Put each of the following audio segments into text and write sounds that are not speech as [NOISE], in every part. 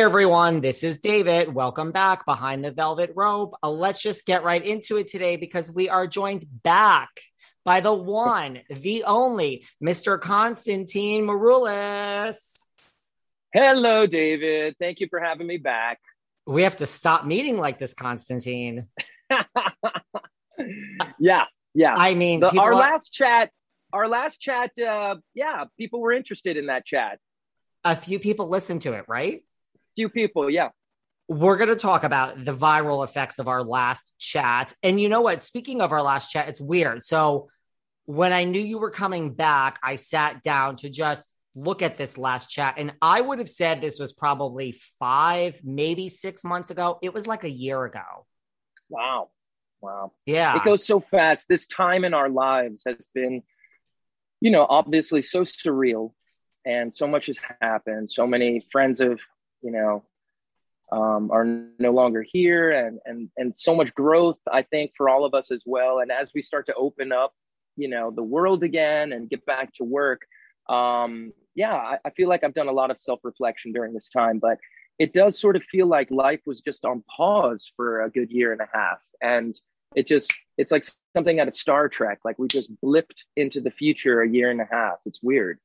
Hey everyone, this is David. Welcome back behind the velvet rope. Uh, let's just get right into it today because we are joined back by the one, the only Mr. Constantine Maroulis. Hello, David. Thank you for having me back. We have to stop meeting like this, Constantine. [LAUGHS] yeah, yeah. I mean, The- our are- last chat, our last chat, uh, yeah, people were interested in that chat. a few people listened to it, right? Few people, yeah. We're going to talk about the viral effects of our last chat. And you know what? Speaking of our last chat, it's weird. So when I knew you were coming back, I sat down to just look at this last chat. And I would have said this was probably five, maybe six months ago. It was like a year ago. Wow, wow. Yeah. It goes so fast. This time in our lives has been, you know, obviously so surreal, and so much has happened. So many friends of, you know, um, are no longer here, and and and so much growth. I think for all of us as well. And as we start to open up, you know, the world again and get back to work, um, yeah, I, I feel like I've done a lot of self reflection during this time, but. It does sort of feel like life was just on pause for a good year and a half, and it just it's like something out of Star Trek. Like we just blipped into the future a year and a half. It's weird.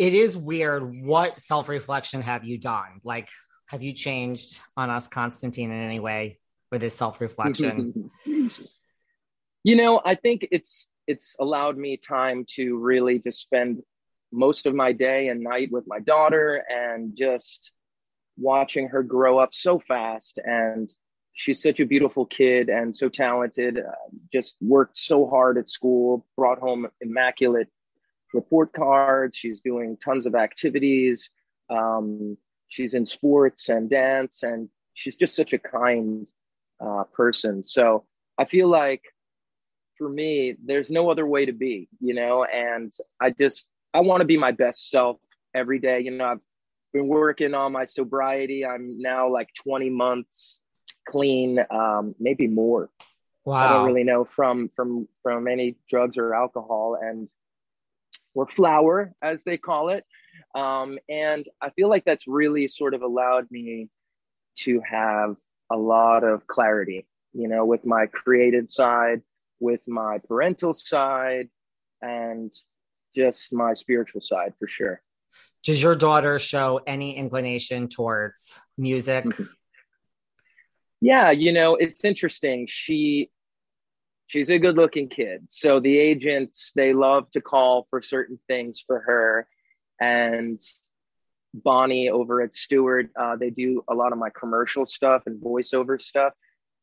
It is weird. What self reflection have you done? Like, have you changed on us, Constantine, in any way with this self reflection? [LAUGHS] you know, I think it's it's allowed me time to really just spend most of my day and night with my daughter and just watching her grow up so fast and she's such a beautiful kid and so talented uh, just worked so hard at school brought home immaculate report cards. She's doing tons of activities. Um, she's in sports and dance and she's just such a kind uh, person. So i feel like for me there's no other way to be you know? And i just i want to be my best self every day. You know i've been working on my sobriety. I'm now like 20 months clean um maybe more. Wow. i don't really know from from from any drugs or alcohol. And or flower, as they call it. Um and i feel like that's really sort of allowed me to have a lot of clarity you know with my creative side with my parental side and just my spiritual side for sure. Does your daughter show any inclination towards music? yeah you know it's interesting. She she's a good looking kid. So the agents they love to call for certain things for her. And bonnie over at stewart uh, they do a lot of my commercial stuff and voiceover stuff.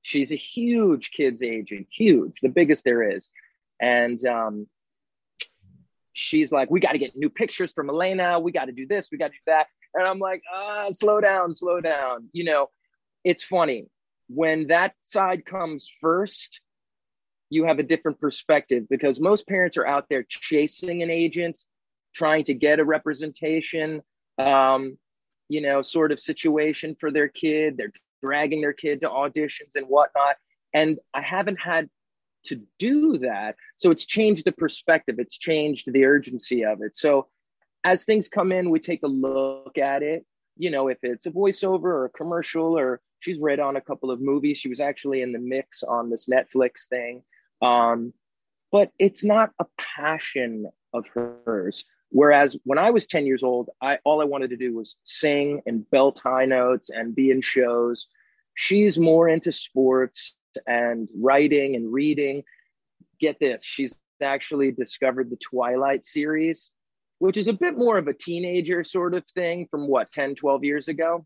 She's a huge kids agent huge the biggest there is. And um, she's like we got to get new pictures from elena. We got to do this. We got to do that. And i'm like ah slow down slow down. You know it's funny. When that side comes first you have a different perspective because most parents are out there chasing an agent trying to get a representation um, you know sort of situation for their kid they're dragging their kid to auditions and whatnot And I haven't had to do that. So it's changed the perspective, it's changed the urgency of it. So as things come in, we take a look at it. You know, if it's a voiceover or a commercial, or she's read on a couple of movies. She was actually in the mix on this Netflix thing. Um, but it's not a passion of hers. Whereas when I was 10 years old, I all I wanted to do was sing and belt high notes and be in shows. She's more into sports and writing and reading. Get this, she's actually discovered the Twilight series, which is a bit more of a teenager sort of thing from what 10, 12 years ago.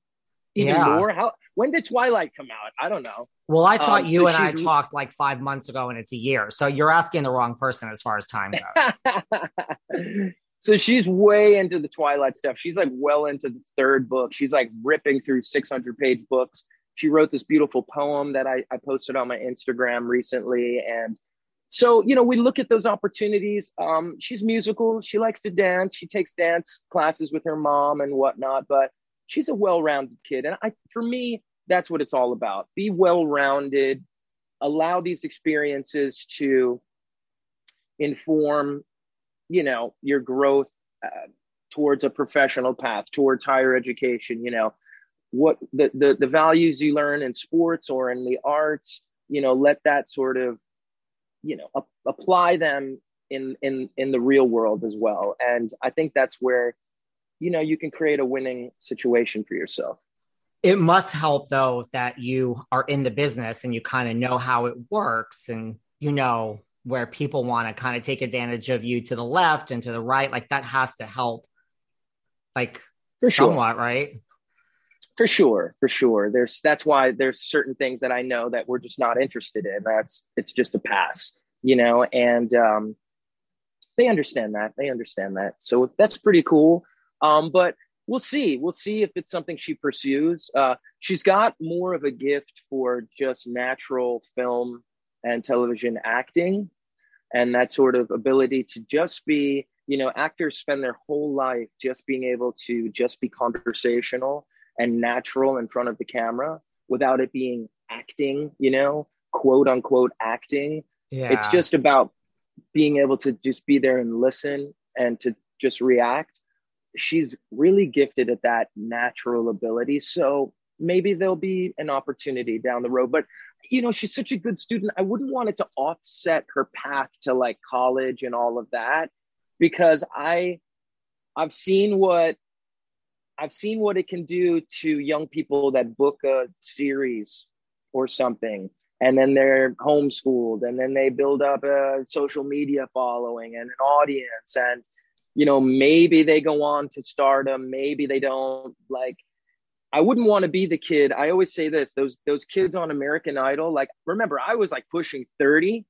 Even yeah. more. How when did Twilight come out? I don't know. Well, I thought um, you so and I talked like five months ago, and it's a year. So you're asking the wrong person as far as time goes. [LAUGHS] so she's way into the Twilight stuff. She's like well into the third book. She's like ripping through 600 page books she wrote this beautiful poem that I, I posted on my Instagram recently. And so, you know, we look at those opportunities. Um, she's musical. She likes to dance. She takes dance classes with her mom and whatnot, but she's a well-rounded kid. And I, for me, that's what it's all about. Be well-rounded, allow these experiences to inform, you know, your growth uh, towards a professional path, towards higher education, you know, what the, the the values you learn in sports or in the arts you know let that sort of you know ap- apply them in in in the real world as well and i think that's where you know you can create a winning situation for yourself. It must help though that you are in the business and you kind of know how it works and you know where people want to kind of take advantage of you to the left and to the right. Like that has to help like for sure. somewhat right? For sure for sure. There's that's why there's certain things that i know that we're just not interested in. That's it's just a pass you know and um they understand that they understand that. So that's pretty cool um but we'll see we'll see if it's something she pursues uh she's got more of a gift for just natural film and television acting and that sort of ability to just be you know actors spend their whole life just being able to just be conversational and natural in front of the camera without it being acting, you know, quote unquote acting. Yeah. It's just about being able to just be there and listen and to just react. She's really gifted at that natural ability. So maybe there'll be an opportunity down the road. But, you know, she's such a good student. I wouldn't want it to offset her path to like college and all of that because I, I've seen what I've seen what it can do to young people that book a series or something and then they're homeschooled and then they build up a social media following and an audience and you know maybe they go on to stardom maybe they don't like i wouldn't want to be the kid i always say this those those kids on american idol like remember i was like pushing 30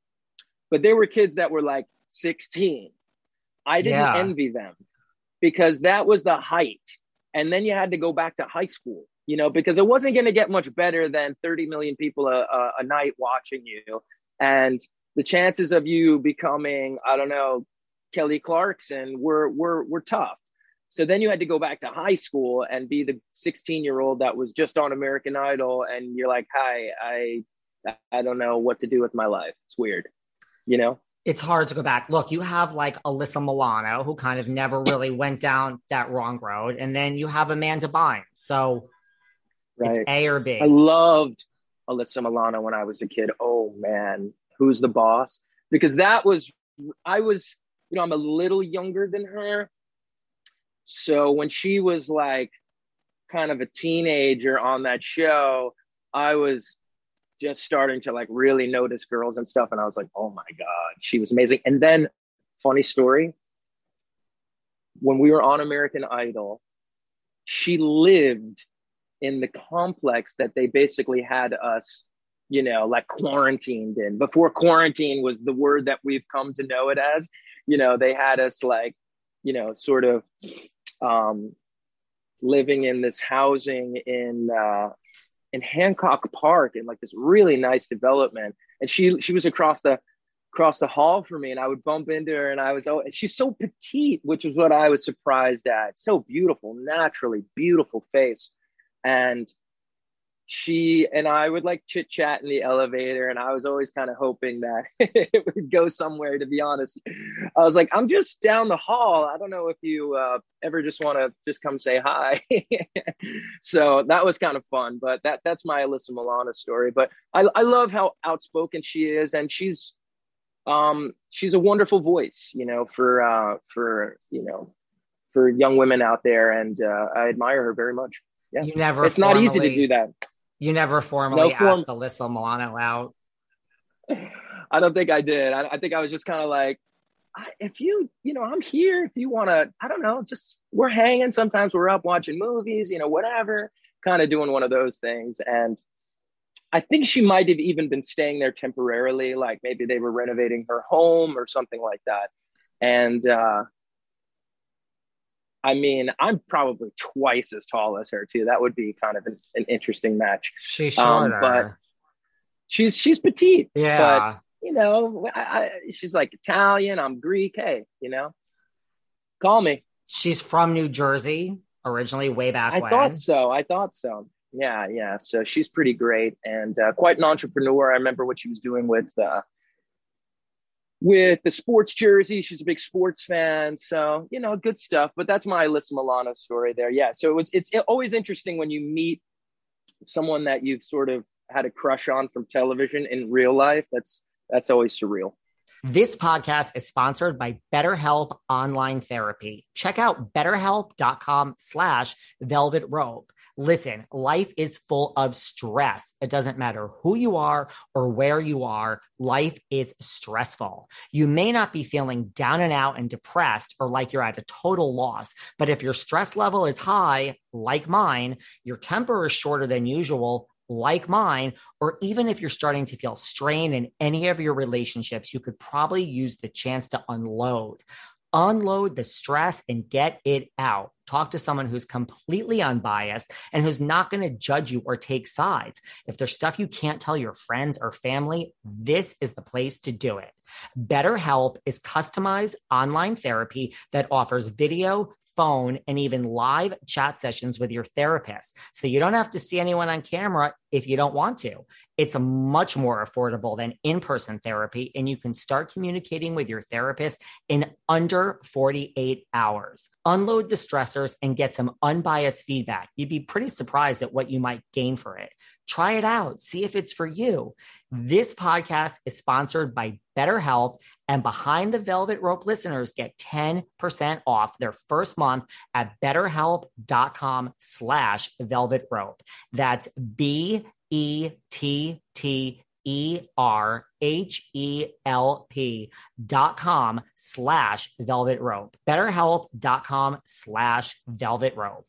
but there were kids that were like 16 i didn't yeah. envy them because that was the height and then you had to go back to high school you know because it wasn't going to get much better than 30 million people a, a, a, night watching you and the chances of you becoming i don't know kelly clarkson were were were tough so then you had to go back to high school and be the 16 year old that was just on american idol and you're like hi i i don't know what to do with my life it's weird you know it's hard to go back. Look, you have like Alyssa Milano, who kind of never really went down that wrong road, and then you have Amanda Bynes. So right. it's A or B. I loved Alyssa Milano when I was a kid. Oh man, who's the boss? Because that was I was, you know, I'm a little younger than her. So when she was like kind of a teenager on that show, I was just starting to like really notice girls and stuff. And I was like, oh my God, she was amazing. And then, funny story, when we were on American Idol, she lived in the complex that they basically had us, you know, like quarantined in. Before quarantine was the word that we've come to know it as, you know, they had us like, you know, sort of um, living in this housing in uh, in Hancock Park in like this really nice development. And she she was across the across the hall for me and I would bump into her and I was oh she's so petite, which is what I was surprised at. So beautiful, naturally beautiful face. And she and I would like chit chat in the elevator, and I was always kind of hoping that [LAUGHS] it would go somewhere. To be honest, I was like, I'm just down the hall. I don't know if you uh, ever just want to just come say hi. [LAUGHS] so that was kind of fun. But that that's my Alyssa Milano story. But I I love how outspoken she is, and she's um she's a wonderful voice, you know, for uh for you know for young women out there, and uh, I admire her very much. Yeah, you never. It's not easy to do that. You never formally no form- asked Alyssa Milano out. I don't think I did. I, I think I was just kind of like, if you, you know, I'm here. If you want to, I don't know, just we're hanging. Sometimes we're up watching movies, you know, whatever, kind of doing one of those things. And I think she might have even been staying there temporarily, like maybe they were renovating her home or something like that. And uh, I mean, I'm probably twice as tall as her too. That would be kind of an, an interesting match. She's shorter, um, but she's she's petite. Yeah, but you know, I, I, she's like Italian. I'm Greek. Hey, you know, call me. She's from New Jersey originally, way back. I when. thought so. I thought so. Yeah, yeah. So she's pretty great and uh, quite an entrepreneur. I remember what she was doing with uh, with the sports jersey. She's a big sports fan, so you know, good stuff. But that's my Alyssa Milano story there. Yeah, so it was. It's always interesting when you meet someone that you've sort of had a crush on from television in real life. That's that's always surreal. This podcast is sponsored by BetterHelp Online Therapy. Check out betterhelp.com slash velvet rope. Listen, life is full of stress. It doesn't matter who you are or where you are. Life is stressful. You may not be feeling down and out and depressed or like you're at a total loss, but if your stress level is high, like mine, your temper is shorter than usual, like mine, or even if you're starting to feel strain in any of your relationships, you could probably use the chance to unload. Unload the stress and get it out. Talk to someone who's completely unbiased and who's not going to judge you or take sides. If there's stuff you can't tell your friends or family, this is the place to do it. BetterHelp is customized online therapy that offers video, phone, and even live chat sessions with your therapist. So you don't have to see anyone on camera if you don't want to. It's much more affordable than in person therapy, and you can start communicating with your therapist in under 48 hours. Unload the stressors and get some unbiased feedback. You'd be pretty surprised at what you might gain for it. Try it out, see if it's for you. This podcast is sponsored by BetterHelp, and Behind the Velvet Rope listeners get 10% off their first month at betterhelp.com slash velvet rope. That's B E T T E R H E L P dot com slash velvet rope. BetterHelp.com slash velvet rope.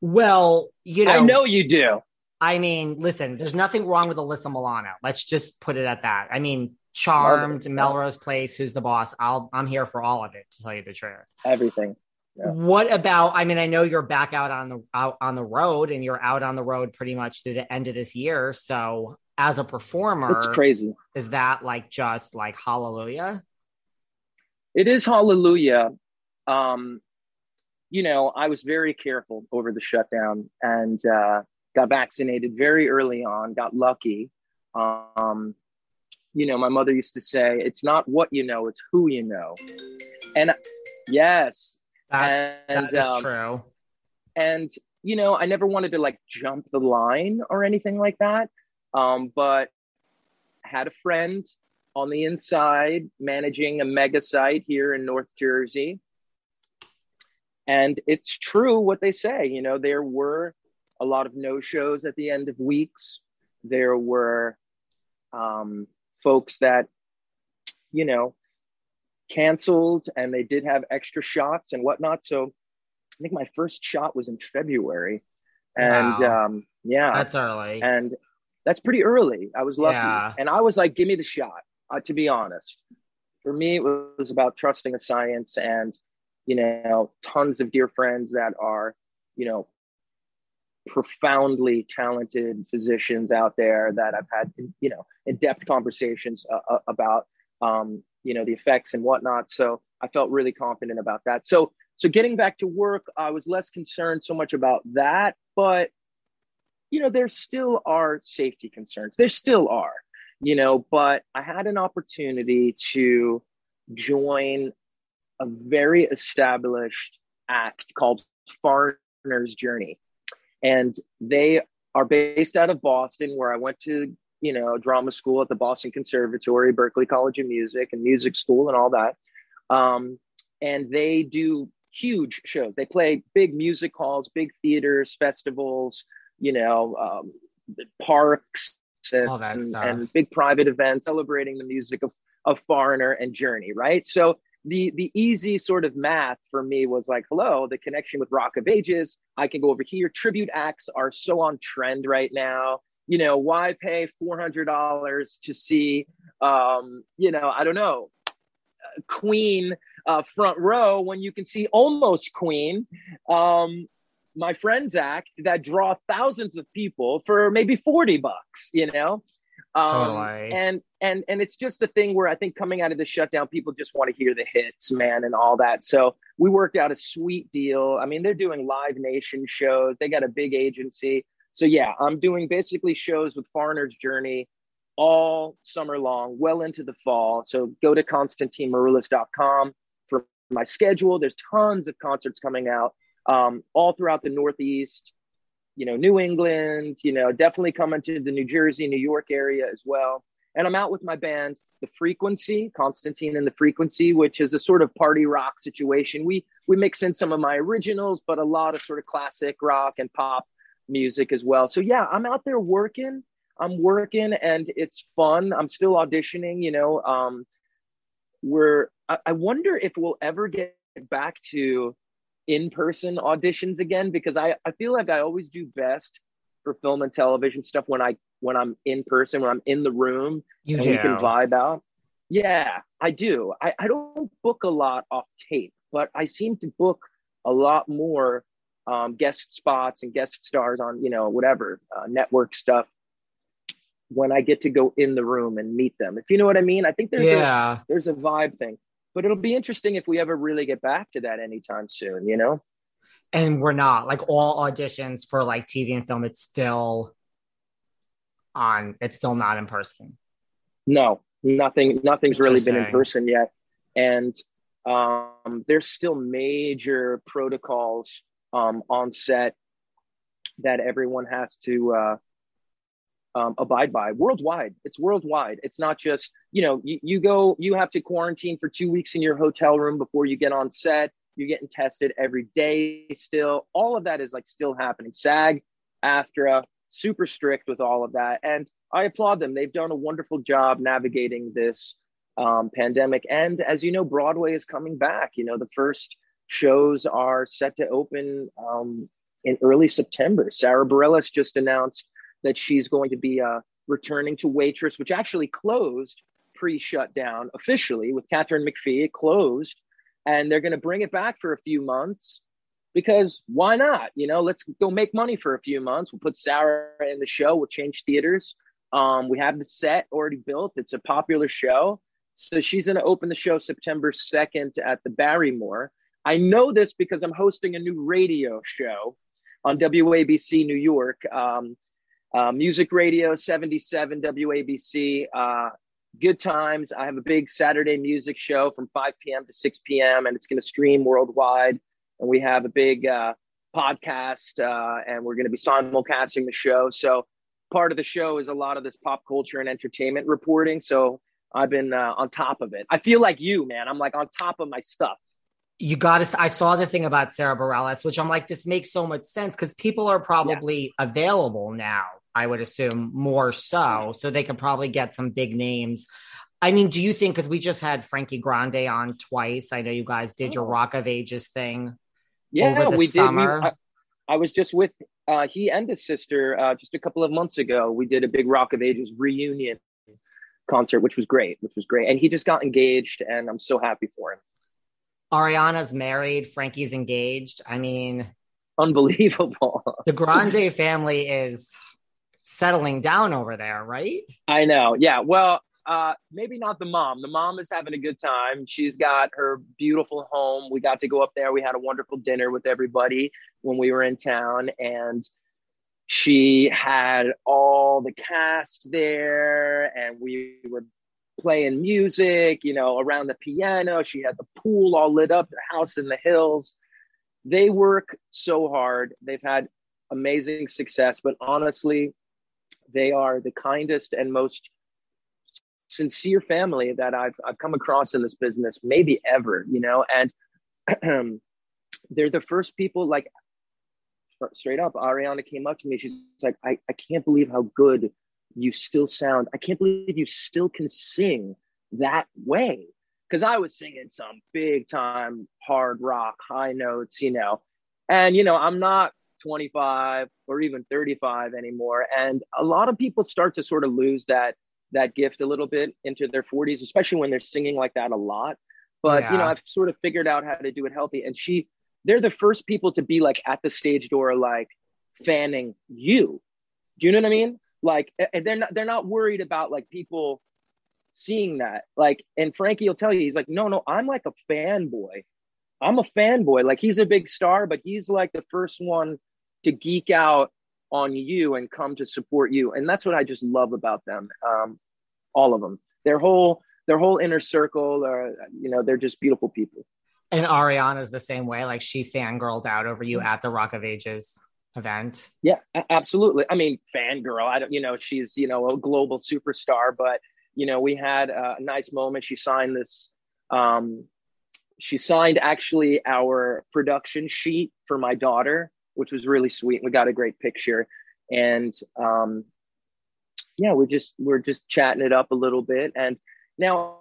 Well, you know, I know you do. I mean, listen, there's nothing wrong with Alyssa Milano. Let's just put it at that. I mean, Charmed, Melrose Place, Who's the Boss? I'll I'm here for all of it to tell you the truth. Everything. Yeah. What about? I mean, I know you're back out on the out on the road, and you're out on the road pretty much through the end of this year. So, as a performer, it's crazy. Is that like just like hallelujah? It is hallelujah. Um, you know, I was very careful over the shutdown and uh, got vaccinated very early on. Got lucky. Um, you know, my mother used to say, "It's not what you know; it's who you know." And yes, that's and, that is um, true. And you know, I never wanted to like jump the line or anything like that. Um, but had a friend on the inside managing a mega site here in North Jersey. And it's true what they say. You know, there were a lot of no shows at the end of weeks. There were um, folks that, you know, canceled and they did have extra shots and whatnot. So I think my first shot was in February. And wow. um, yeah, that's early. And that's pretty early. I was lucky. Yeah. And I was like, give me the shot, uh, to be honest. For me, it was about trusting the science and, you know, tons of dear friends that are, you know, profoundly talented physicians out there that I've had, you know, in-depth conversations uh, uh about um, you know the effects and whatnot so i felt really confident about that so so getting back to work i was less concerned so much about that but you know, there still are safety concerns. There still are, you know, but I had an opportunity to join a very established act called Foreigner's Journey. And they are based out of Boston, where I went to, you know, drama school at the Boston Conservatory, Berklee College of Music, and music school, and all that. Um, and they do huge shows. They play big music halls, big theaters, festivals, you know, um, parks, and, and, and, big private events celebrating the music of, of Foreigner and Journey, right? So the the easy sort of math for me was like, hello, the connection with Rock of Ages. I can go over here. Tribute acts are so on trend right now. You know, why pay four hundred dollars to see, um, you know, I don't know, Queen uh, front row when you can see almost Queen. Um, my friends act that draw thousands of people for maybe 40 bucks, you know? Um, totally. And and and it's just a thing where I think coming out of the shutdown, people just want to hear the hits, man, and all that. So we worked out a sweet deal. I mean, they're doing Live Nation shows. They got a big agency. So yeah, I'm doing basically shows with Foreigner's Journey all summer long, well into the fall. So go to ConstantineMaroulis.com for my schedule. There's tons of concerts coming out um, all throughout the Northeast you know, New England, you know, definitely coming to the New Jersey, New York area as well. And I'm out with my band, The Frequency, Constantine and The Frequency, which is a sort of party rock situation. We we mix in some of my originals, but a lot of sort of classic rock and pop music as well. So yeah, I'm out there working. I'm working and it's fun. I'm still auditioning, you know. Um we're I, I wonder if we'll ever get back to in-person auditions again because I, I feel like I always do best for film and television stuff when I when I'm in person, when I'm in the room you and do. we can vibe out. Yeah, I do. I, I don't book a lot off tape, but I seem to book a lot more um, guest spots and guest stars on, you know, whatever uh, network stuff when I get to go in the room and meet them. If you know what I mean, I think there's yeah. a there's a vibe thing but it'll be interesting if we ever really get back to that anytime soon, you know? And we're not like all auditions for like TV and film, it's still on, it's still not in person. No, nothing, nothing's really been in person yet. And um, there's still major protocols um, on set that everyone has to uh, um, abide by worldwide. It's worldwide. It's not just, you know, you, you go, you have to quarantine for two weeks in your hotel room before you get on set. You're getting tested every day still. All of that is like still happening. SAG, AFTRA, super strict with all of that. And I applaud them. They've done a wonderful job navigating this um, pandemic. And as you know, Broadway is coming back. You know, the first shows are set to open um, in early September. Sara Bareilles just announced that she's going to be uh, returning to Waitress, which actually closed pre-shutdown officially with Katharine McPhee. It closed, and they're going to bring it back for a few months because why not? You know, let's go make money for a few months. We'll put Sara in the show. We'll change theaters. Um, we have the set already built. It's a popular show. So she's going to open the show September 2nd at the Barrymore. I know this because I'm hosting a new radio show on WABC New York. Um, uh, music radio 77 WABC. Uh, good times. I have a big Saturday music show from 5 p.m. to 6 p.m. and it's going to stream worldwide. And we have a big uh, podcast uh, and we're going to be simulcasting the show. So part of the show is a lot of this pop culture and entertainment reporting. So I've been uh, on top of it. I feel like you, man. I'm like on top of my stuff you got to. I saw the thing about Sara Bareilles, which I'm like, this makes so much sense because people are probably yeah. available now. I would assume more so, so they could probably get some big names. I mean, do you think because we just had Frankie Grande on twice? I know you guys did your oh. Rock of Ages thing. Yeah, we summer. did. We, I, I, was just with uh, he and his sister uh, just a couple of months ago. We did a big Rock of Ages reunion concert, which was great, which was great. And he just got engaged, and I'm so happy for him. Ariana's married, Frankie's engaged. I mean, unbelievable. the [LAUGHS] Grande family is settling down over there, right? I know. Yeah. Well, uh, maybe not the mom. The mom is having a good time. She's got her beautiful home. We got to go up there. We had a wonderful dinner with everybody when we were in town, and she had all the cast there and we were playing music, you know, around the piano. She had the pool all lit up, the house in the hills. They work so hard. They've had amazing success, but honestly, they are the kindest and most sincere family that I've I've come across in this business, maybe ever, you know, and [CLEARS THROAT] they're the first people like straight up ariana came up to me. She's like I, I can't believe how good you still sound. I can't believe you still can sing that way. Because i was singing some big time hard rock high notes you know? And you know i'm not 25 or even 35 anymore. And a lot of people start to sort of lose that that gift a little bit into their 40s especially when they're singing like that a lot. But yeah. you know i've sort of figured out how to do it healthy. And she they're the first people to be like at the stage door like fanning you. Do you know what i mean? Like and they're not they're not worried about like people seeing that. Like and frankie will tell you he's like no no i'm like a fanboy. I'm a fanboy. Like he's a big star but he's like the first one to geek out on you and come to support you. And that's what i just love about them um all of them. Their whole their whole inner circle are you know they're just beautiful people. And ariana's the same way. Like she fangirled out over you at the rock of ages event. Yeah absolutely. I mean fangirl. I don't you know she's you know a global superstar but you know we had a nice moment. She signed this um she signed actually our production sheet for my daughter which was really sweet. We got a great picture, and um, yeah, we just we're just chatting it up a little bit. And now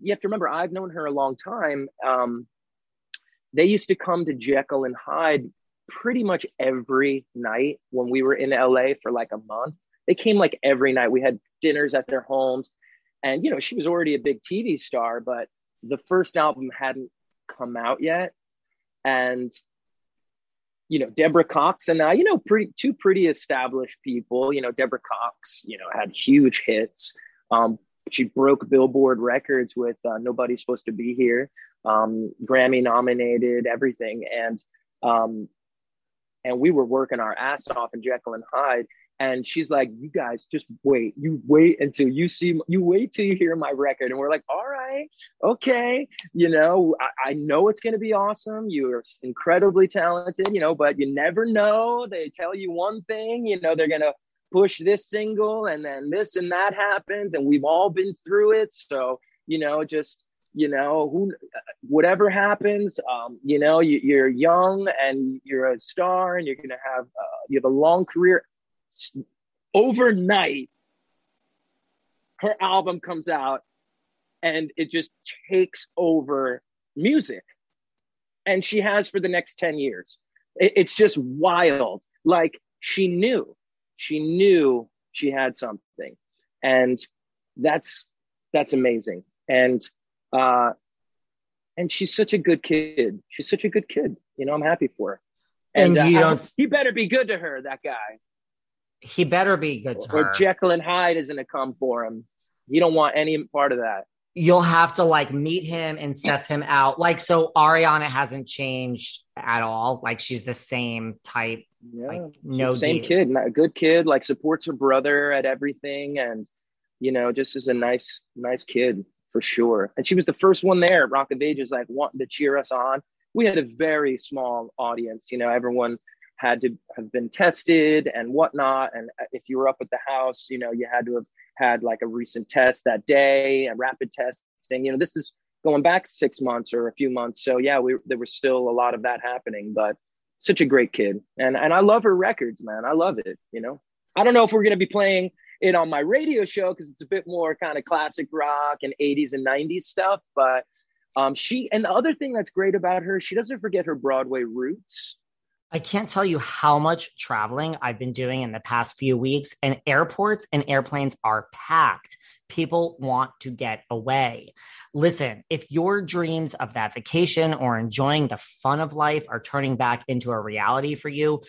you have to remember, I've known her a long time. Um, they used to come to Jekyll and Hyde pretty much every night when we were in LA for like a month. They came like every night. We had dinners at their homes. And, you know, she was already a big TV star, but the first album hadn't come out yet. And you know, Deborah Cox and I, you know, pretty two pretty established people. You know, Deborah Cox, you know, had huge hits. Um, she broke Billboard records with uh, "Nobody's Supposed to Be Here," um, Grammy nominated, everything, and um, and we were working our ass off in Jekyll and Hyde, and she's like, "You guys just wait. You wait until you see. You wait till you hear my record." And we're like, "All right, okay. You know, I, I know it's going to be awesome. You're incredibly talented. You know, but you never know. They tell you one thing. You know, they're going to push this single, and then this and that happens, and we've all been through it. So, you know, just." you know who whatever happens um, you know you, are young and you're a star and you're gonna have uh, you have a long career overnight, her album comes out and it just takes over music. And she has for the next 10 years. it's just wild. Like she knew, she knew she had something. And that's that's amazing. And uh and she's such a good kid. She's such a good kid. You know, I'm happy for her. And, and you uh, he better be good to her, that guy. He better be good to or her. Jekyll and Hyde isn't to come for him. You don't want any part of that. You'll have to like meet him and suss him out. Like, so Ariana hasn't changed at all. Like, she's the same type. Yeah, like, no same kid, a good kid. Like, supports her brother at everything, and you know, just is a nice, nice kid for sure. And she was the first one there at Rock of Ages, like wanting to cheer us on. We had a very small audience. You know, everyone had to have been tested and whatnot. And if you were up at the house, you know, you had to have had like a recent test that day, a rapid testing. You know, this is going back six months or a few months. So yeah, we there was still a lot of that happening, but such a great kid. And and I love her records, man. I love it, you know. I don't know if we're gonna be playing it on my radio show because it's a bit more kind of classic rock and 80s and 90s stuff, but um, she and the other thing that's great about her, she doesn't forget her Broadway roots. I can't tell you how much traveling I've been doing in the past few weeks, and airports and airplanes are packed. People want to get away. Listen, if your dreams of that vacation or enjoying the fun of life are turning back into a reality for you,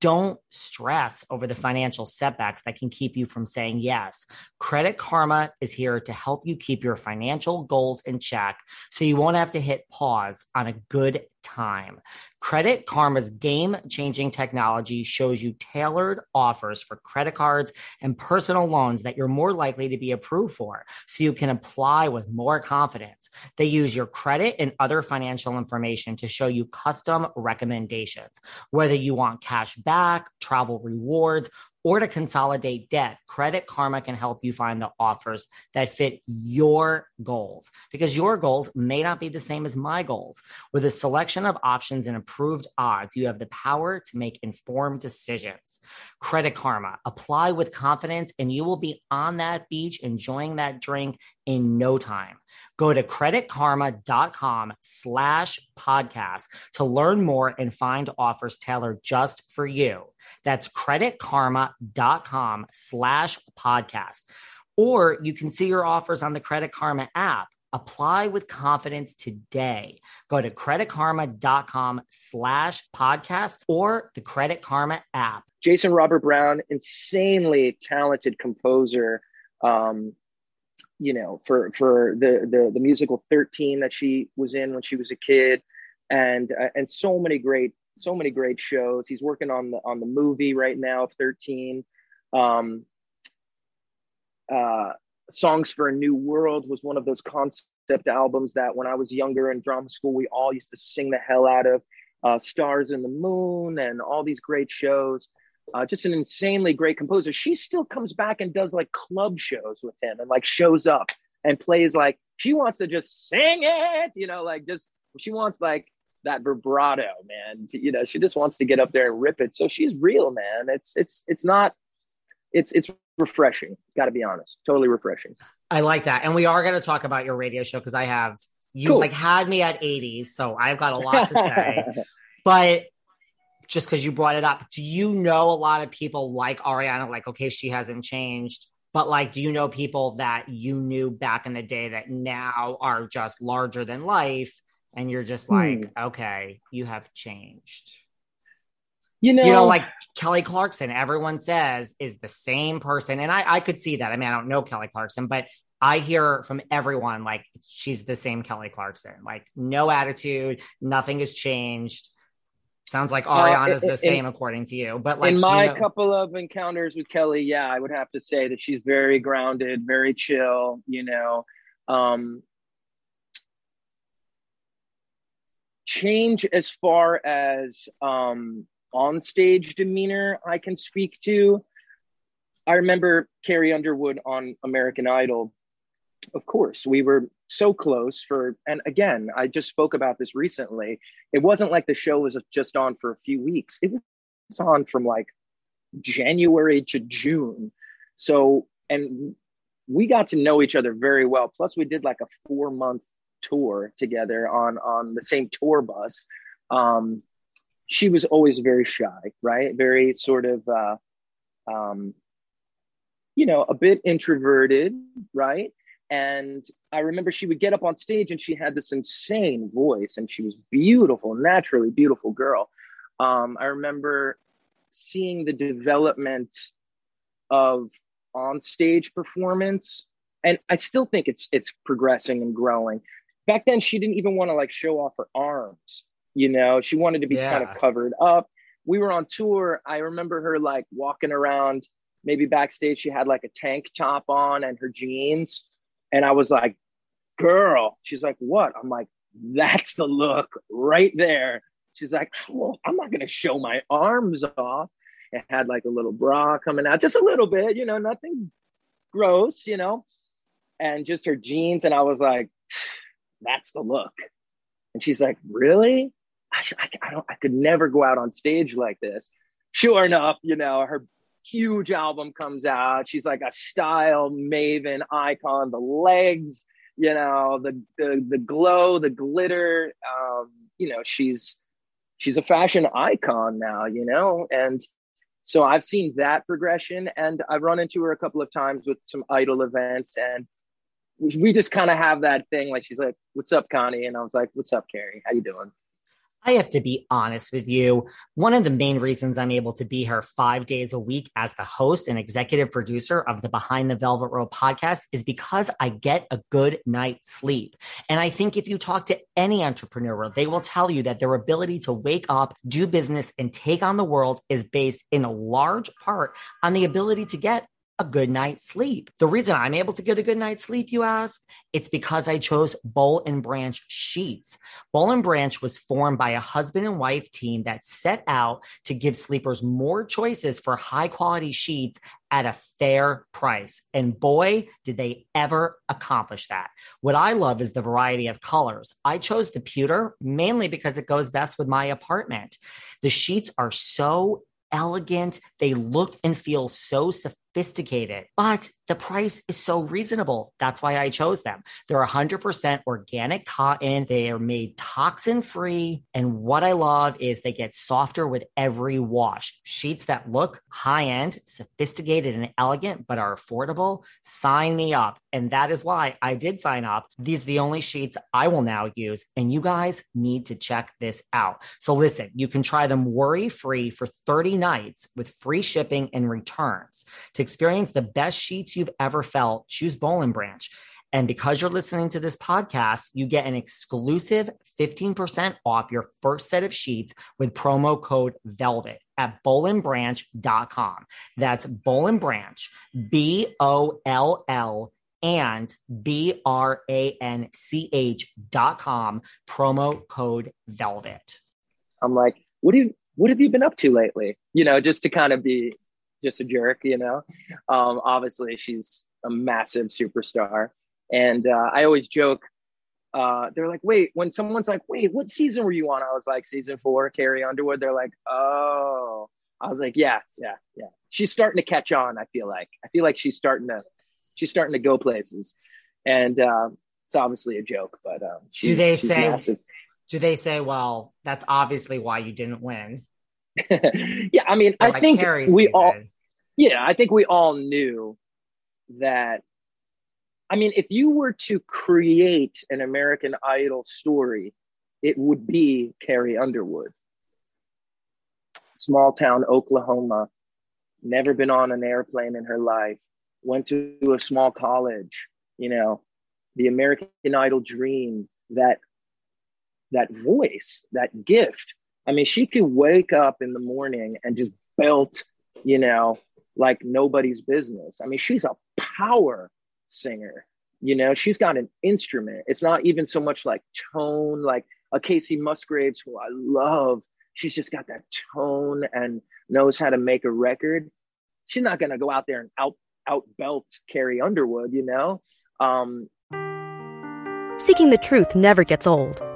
don't stress over the financial setbacks that can keep you from saying yes. Credit Karma is here to help you keep your financial goals in check so you won't have to hit pause on a good time. Credit Karma's game changing technology shows you tailored offers for credit cards and personal loans that you're more likely to be approved for so you can apply with more confidence. They use your credit and other financial information to show you custom recommendations, whether you want cash back, travel rewards, or to consolidate debt, Credit Karma can help you find the offers that fit your goals because your goals may not be the same as my goals. With a selection of options and approved odds, you have the power to make informed decisions. Credit Karma, apply with confidence, and you will be on that beach enjoying that drink in no time. Go to creditkarma.com slash podcast to learn more and find offers tailored just for you. That's creditkarma.com slash podcast. Or you can see your offers on the Credit Karma app. Apply with confidence today. Go to creditkarma.com slash podcast or the Credit Karma app. Jason Robert Brown, insanely talented composer. Um, you know, for for the the the musical Thirteen that she was in when she was a kid, and uh, and so many great so many great shows. He's working on the on the movie right now of Thirteen. Um, uh, Songs for a New World was one of those concept albums that when I was younger in drama school, we all used to sing the hell out of. Uh, Stars and the Moon and all these great shows uh, just an insanely great composer. She still comes back and does like club shows with him and like shows up and plays like she wants to just sing it, you know, like just she wants like that vibrato, man. You know, she just wants to get up there and rip it. So she's real, man. It's it's it's not it's it's refreshing. Got to be honest, totally refreshing. I like that, and we are going to talk about your radio show because I have you cool. like had me at 80s, so I've got a lot to say. [LAUGHS] but just because you brought it up, do you know a lot of people like Ariana? Like, okay, she hasn't changed, but like, do you know people that you knew back in the day that now are just larger than life? And you're just hmm. like, hmm. okay, you have changed. You know, you know, like Kelly Clarkson, everyone says is the same person. And I, I could see that. I mean, I don't know Kelly Clarkson, but I hear from everyone like she's the same Kelly Clarkson, like no attitude, nothing has changed. Sounds like Ariana's uh, the same, according to you. But like in my you know- couple of encounters with Kelly, yeah, I would have to say that she's very grounded, very chill. You know, um, change as far as um, on stage demeanor, I can speak to. I remember Carrie Underwood on American Idol. Of course, we were so close for and again i just spoke about this recently. It wasn't like the show was just on for a few weeks. It was on from like january to june. So and we got to know each other very well. Plus we did like a four month tour together on on the same tour bus. Um she was always very shy right? Very sort of uh um you know a bit introverted right and I remember she would get up on stage and she had this insane voice and she was beautiful, naturally beautiful girl. Um, I remember seeing the development of on stage performance and I still think it's it's progressing and growing. Back then she didn't even want to like show off her arms, you know, she wanted to be yeah. kind of covered up. We were on tour. I remember her like walking around maybe backstage she had like a tank top on and her jeans and I was like, girl, she's like, what? I'm like, that's the look right there. She's like, well, I'm not going to show my arms off. It had like a little bra coming out, just a little bit, you know, nothing gross, you know, and just her jeans. And I was like, that's the look. And she's like, really? I, I, I don't, I could never go out on stage like this. Sure enough, you know, her huge album comes out. She's like a style maven icon. The legs, you know, the the the glow, the glitter. Um, you know, she's she's a fashion icon now. You know, and so I've seen that progression, and I've run into her a couple of times with some idol events, and we, just kind of have that thing. Like she's like, "What's up, Connie?" And I was like, "What's up, Carrie? How you doing?" I have to be honest with you. One of the main reasons I'm able to be here five days a week as the host and executive producer of the Behind the Velvet Rope podcast is because I get a good night's sleep. And I think if you talk to any entrepreneur, they will tell you that their ability to wake up, do business, and take on the world is based in a large part on the ability to get a good night's sleep. The reason I'm able to get a good night's sleep, you ask, it's because I chose Boll and Branch sheets. Boll and Branch was formed by a husband and wife team that set out to give sleepers more choices for high quality sheets at a fair price. And boy, did they ever accomplish that. What I love is the variety of colors. I chose the pewter mainly because it goes best with my apartment. The sheets are so elegant. They look and feel so sophisticated, but the price is so reasonable. That's why I chose them. They're 100% organic cotton. They are made toxin free. And what I love is they get softer with every wash. Sheets that look high end, sophisticated, and elegant, but are affordable. Sign me up. And that is why I did sign up. These are the only sheets I will now use. And you guys need to check this out. So listen, you can try them worry free for 30 nights with free shipping and returns. To experience the best sheets you've ever felt, choose Boll and Branch. And because you're listening to this podcast, you get an exclusive 15% off your first set of sheets with promo code VELVET at bollandbranch.com. That's Boll and Branch, B O L L and B R A N C H dot com, promo code VELVET. I'm like, what do you, what have you been up to lately? You know, just to kind of be just a jerk, you know. Um, obviously, she's a massive superstar, and uh, I always joke. Uh, they're like, wait, when someone's like, wait, what season were you on? I was like, season four, Carrie Underwood. They're like, oh, I was like, yeah, yeah, yeah. She's starting to catch on. I feel like, I feel like she's starting to, she's starting to go places, and uh, it's obviously a joke, but um, do they say? Massive. Do they say, well, that's obviously why you didn't win? [LAUGHS] yeah, I mean, I think we all, yeah, I think we all knew that. I mean, if you were to create an American Idol story, it would be Carrie Underwood. Small town Oklahoma, never been on an airplane in her life, went to a small college, you know, the American Idol dream, that that voice, that gift I mean, she could wake up in the morning and just belt, you know, like nobody's business. I mean, she's a power singer. You know, she's got an instrument. It's not even so much like tone, like a Kacey Musgraves, who I love. She's just got that tone and knows how to make a record. She's not going to go out there and out out belt Carrie Underwood, you know. Um, Seeking the truth never gets old.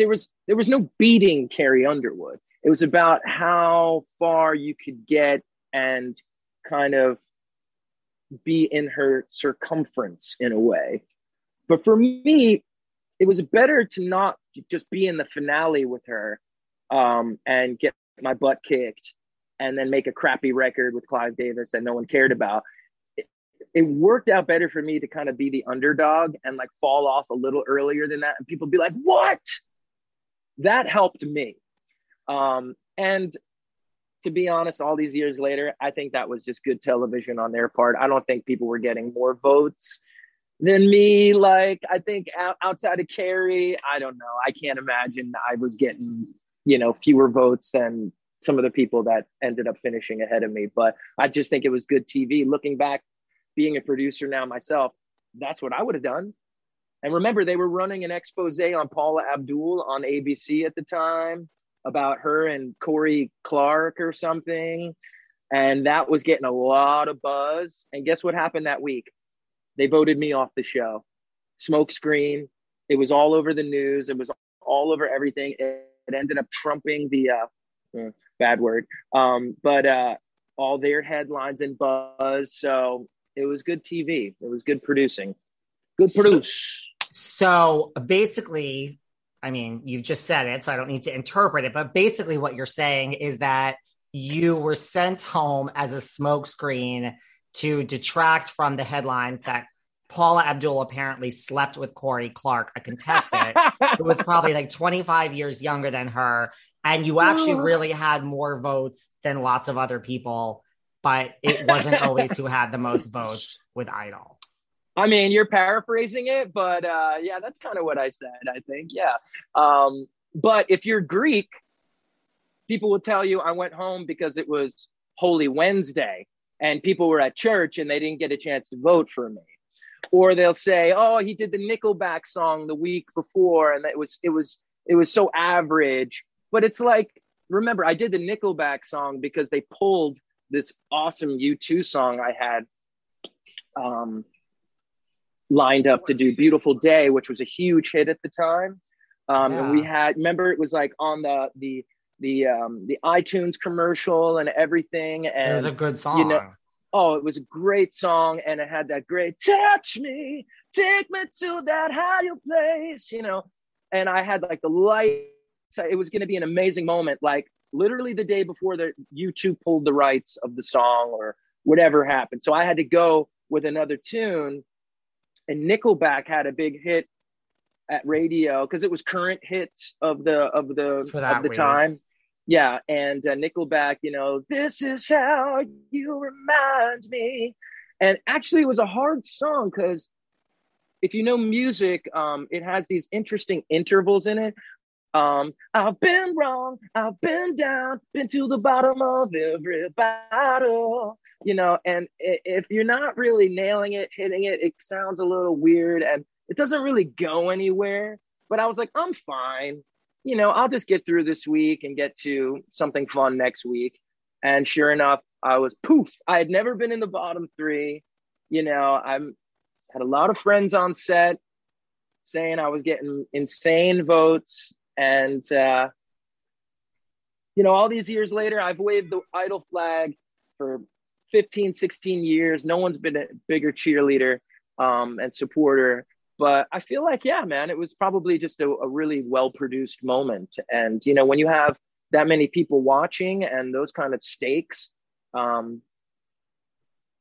there was there was no beating Carrie Underwood. It was about how far you could get and kind of be in her circumference in a way. But for me, it was better to not just be in the finale with her um, and get my butt kicked and then make a crappy record with Clive Davis that no one cared about. It, it worked out better for me to kind of be the underdog and like fall off a little earlier than that. And people be like, what? That helped me. Um, and to be honest, all these years later, I think that was just good television on their part. I don't think people were getting more votes than me. Like, I think outside of Carrie, I don't know. I can't imagine I was getting, you know, fewer votes than some of the people that ended up finishing ahead of me. But I just think it was good TV. Looking back, being a producer now myself, that's what I would have done. And remember, they were running an expose on Paula Abdul on ABC at the time about her and Corey Clark or something. And that was getting a lot of buzz. And guess what happened that week? They voted me off the show. Smokescreen. It was all over the news. It was all over everything. It, it ended up trumping the uh, bad word. Um, but uh, all their headlines and buzz. So it was good TV. It was good producing. Good produce. So, so basically, I mean, you've just said it, so I don't need to interpret it. But basically, what you're saying is that you were sent home as a smokescreen to detract from the headlines that Paula Abdul apparently slept with Corey Clark, a contestant who was probably like 25 years younger than her. And you actually really had more votes than lots of other people, but it wasn't always who had the most votes with Idol. I mean, you're paraphrasing it, but uh, yeah, that's kind of what I said, I think. Yeah. Um, but if you're Greek, people will tell you I went home because it was Holy Wednesday and people were at church and they didn't get a chance to vote for me. Or they'll say, "Oh, he did the Nickelback song the week before and it was it was it was so average." But it's like, remember, I did the Nickelback song because they pulled this awesome U2 song I had um, lined up to do Beautiful Day, which was a huge hit at the time. Um, yeah. And we had, remember, it was like on the, the, the, um, the iTunes commercial and everything. And it was a good song. You know, oh, it was a great song. And it had that great touch me, take me to that higher place, you know. And I had like the light. It was going to be an amazing moment. Like literally the day before the U2 pulled the rights of the song or whatever happened. So I had to go with another tune and Nickelback had a big hit at radio because it was current hits of the of the of the time. Yeah, and uh, Nickelback, you know, this is how you remind me, and actually, it was a hard song because if you know music, um, it has these interesting intervals in it. Um, I've been wrong, I've been down, been to the bottom of every bottle you know, and if you're not really nailing it, hitting it, it sounds a little weird and it doesn't really go anywhere. But I was like, I'm fine. You know, I'll just get through this week and get to something fun next week. And sure enough, I was poof. I had never been in the bottom three. You know, I'm had a lot of friends on set saying I was getting insane votes. And uh, you know, all these years later, I've waved the idol flag for 15, 16 years. No one's been a bigger cheerleader um, and supporter. But I feel like, yeah, man, it was probably just a, a really well produced moment. And, you know, when you have that many people watching and those kind of stakes, um,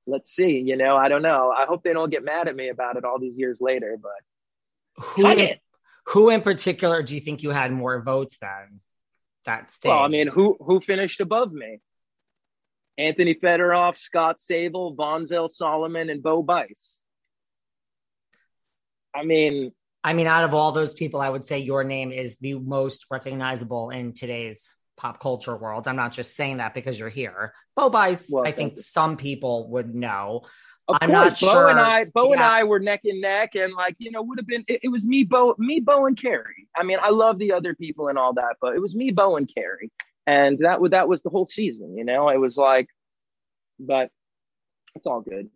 let's see, you know, I don't know. I hope they don't get mad at me about it all these years later, but who, who in particular do you think you had more votes than that state? Well, I mean, who, who finished above me? Anthony Fedorov, Scott Savol, Vonzell Solomon, and Bo Bice. I mean, I mean, out of all those people, I would say your name is the most recognizable in today's pop culture world. I'm not just saying that because you're here. Bo Bice, well, I think you. some people would know. Of I'm course, Bo sure. and I, Bo yeah. and I were neck and neck, and like you know, would have been. It, it, was me, Bo, me, Bo, and Carrie. I mean, I love the other people and all that, but it was me, Bo, and Carrie and that was that was the whole season. You know, it was like, but it's all good.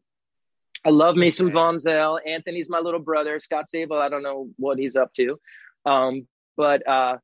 I love me some Vonzell. Anthony's my little brother. Scott Savol, I don't know what he's up to, um, but uh,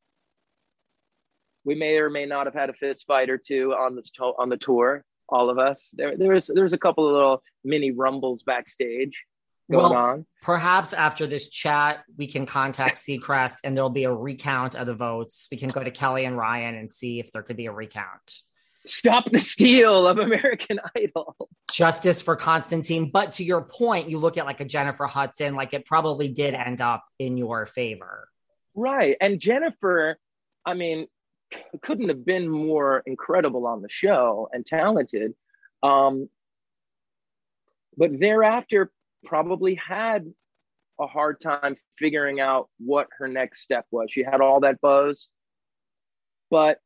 we may or may not have had a fist fight or two on this to- on the tour. All of us. There, there was there was a couple of little mini rumbles backstage going well, on. Perhaps after this chat, we can contact [LAUGHS] Seacrest and there'll be a recount of the votes. We can go to Kelly and Ryan and see if there could be a recount. Stop the steal of American [LAUGHS] Idol. Justice for Constantine. But to your point, you look at like a Jennifer Hudson, like it probably did end up in your favor. Right. And Jennifer, I mean, couldn't have been more incredible on the show and talented. Um, but thereafter, probably had a hard time figuring out what her next step was. She had all that buzz, but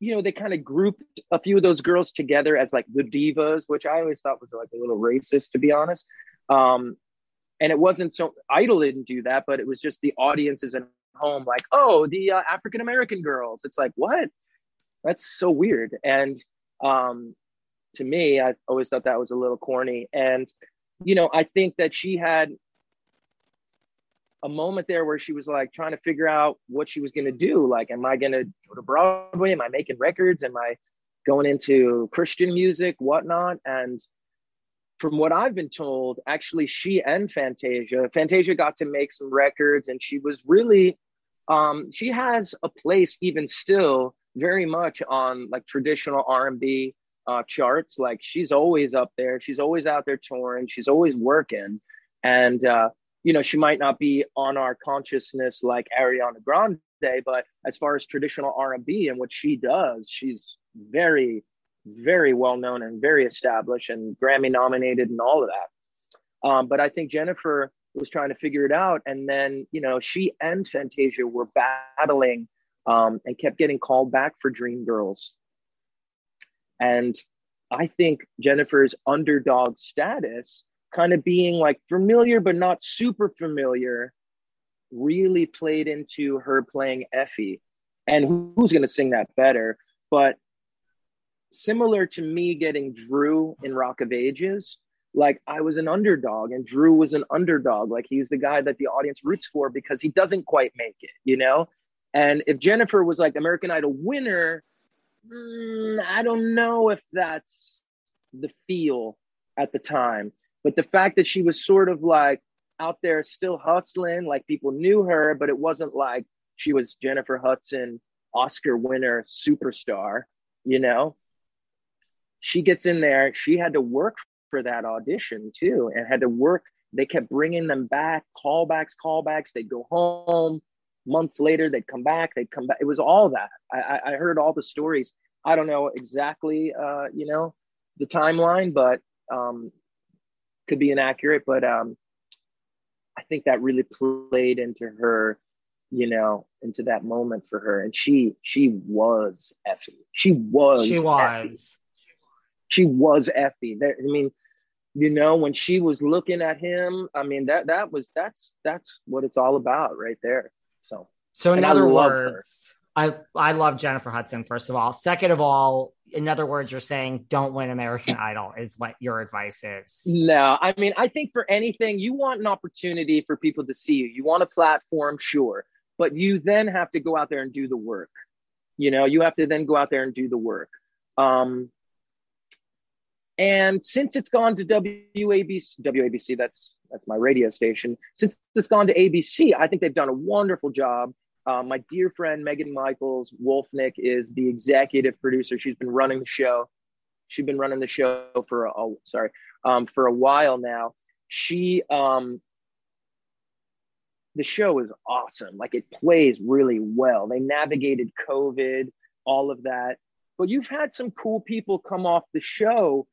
you know, they kind of grouped a few of those girls together as like the divas, which I always thought was like a little racist, to be honest. Um, and it wasn't so Idol didn't do that, but it was just the audiences at home, like, oh, the uh, African American girls. It's like, what? That's so weird. And um, to me, I always thought that was a little corny. And you know, I think that she had a moment there where she was like trying to figure out what she was going to do. Like, am I going to go to Broadway? Am I making records? Am I going into Christian music, whatnot? And from what I've been told, actually, she and Fantasia, Fantasia got to make some records, and she was really, um, she has a place even still very much on like traditional R and B uh, charts. Like she's always up there. She's always out there touring. She's always working, and uh, you know she might not be on our consciousness like Ariana Grande, but as far as traditional R and B and what she does, she's very very well known and very established and Grammy nominated and all of that. Um, but I think Jennifer was trying to figure it out. And then, you know, she and Fantasia were battling um, and kept getting called back for Dreamgirls. And I think Jennifer's underdog status, kind of being like familiar but not super familiar, really played into her playing Effie. And who's going to sing that better? But similar to me getting Drew in Rock of Ages, like I was an underdog and Drew was an underdog. Like he's the guy that the audience roots for because he doesn't quite make it, you know? And if Jennifer was like American Idol winner, mm, I don't know if that's the feel at the time. But the fact that she was sort of like out there still hustling, like people knew her, but it wasn't like she was Jennifer Hudson, Oscar winner, superstar, you know? She gets in there. She had to work for that audition too, and had to work. They kept bringing them back, callbacks, callbacks. They'd go home. Months later, they'd come back. They'd come back. It was all that. I, I heard all the stories. I don't know exactly, uh, you know, the timeline, but um, could be inaccurate. But um, I think that really played into her you know, into that moment for her. And she she was Effie. She was She was. Effie she was Effie. There, I mean, you know, when she was looking at him, I mean that that was that's that's what it's all about right there. So so in other words. I I love Jennifer Hudson. First of all, second of all, in other words, you're saying don't win American Idol is what your advice is. No, I mean I think for anything you want an opportunity for people to see you. You want a platform, sure, but you then have to go out there and do the work. You know, you have to then go out there and do the work. Um, and since it's gone to WABC, WABC, that's that's my radio station. Since it's gone to ABC, I think they've done a wonderful job. Uh, my dear friend Megan Michaels Wolflick is the executive producer. She's been running the show. She's been running the show for a, sorry um, for a while now. She um, the show is awesome. Like it plays really well. They navigated COVID, all of that. But you've had some cool people come off the show